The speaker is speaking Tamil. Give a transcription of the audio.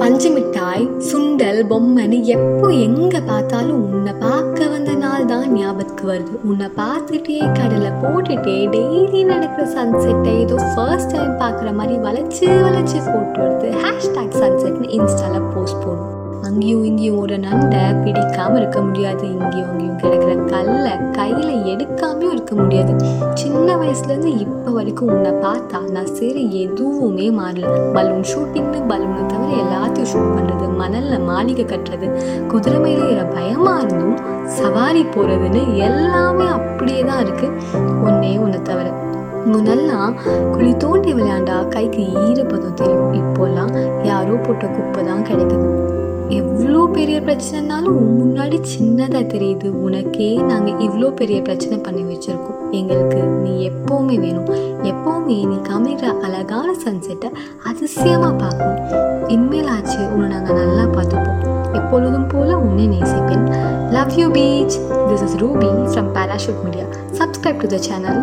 பஞ்சு மிட்டாய் சுண்டல் பொம்மைன்னு எப்போ எங்க பார்த்தாலும் உன்னை பார்க்க வந்த நாள் தான் ஞாபகத்துக்கு வருது. உன்னை பார்த்துட்டே கடலை போட்டுட்டே டெய்லி நடக்கிற சன்செட்டை ஏதோ ஃபர்ஸ்ட் டைம் பார்க்குற மாதிரி வளைச்சு வளைச்சு போட்டு வருது ஹேஷ்டாக் சன்செட்னு இன்ஸ்டால போஸ்ட் போடும் அங்கேயும் இங்கேயும் ஒரு நண்டை பிடிக்காம இருக்க முடியாது. இங்கேயும் அங்கேயும் கிடக்கிற கல்லை கையில எடுக்காமையும் இருக்க முடியாது. சின்ன வயசுலேருந்து இப்போ வரைக்கும் உன்னை பார்த்தா நான் சரி எதுவுமே மாறல. பலூன் ஷூட்டிங்னு பலூனை தவிர பண்ணுறது மணலில் மாளிகை கட்டுறது குதிரை மேலே ஏற பயமாக இருந்தும் சவாரி போகிறதுன்னு எல்லாமே அப்படியே தான் இருக்குது ஒன்றே ஒன்று தவிர முன்னெல்லாம் குழி தோண்டி விளையாண்டா கைக்கு ஈரப்பதம் தெரியும். இப்போல்லாம் யாரோ போட்ட குப்பை தான் கிடைக்குது. எவ்வளோ பெரிய பிரச்சனைனாலும் முன்னாடி சின்னதாக தெரியுது. உனக்கே நாங்கள் இவ்வளோ பெரிய பிரச்சனை பண்ணி வச்சுருக்கோம். எங்களுக்கு நீ எப்போவுமே வேணும். எப்போவுமே நீ காமிக்கிற அழகான சன்செட்டை அதிசயமாக பார்க்கணும். இனிமேலாச்சு உன்னை நாங்கள் நல்லா பார்த்துப்போம். எப்பொழுதும் போல உன்னை நேசிப்பேன். Love you peach this is Ruby from Parachute Media subscribe to the channel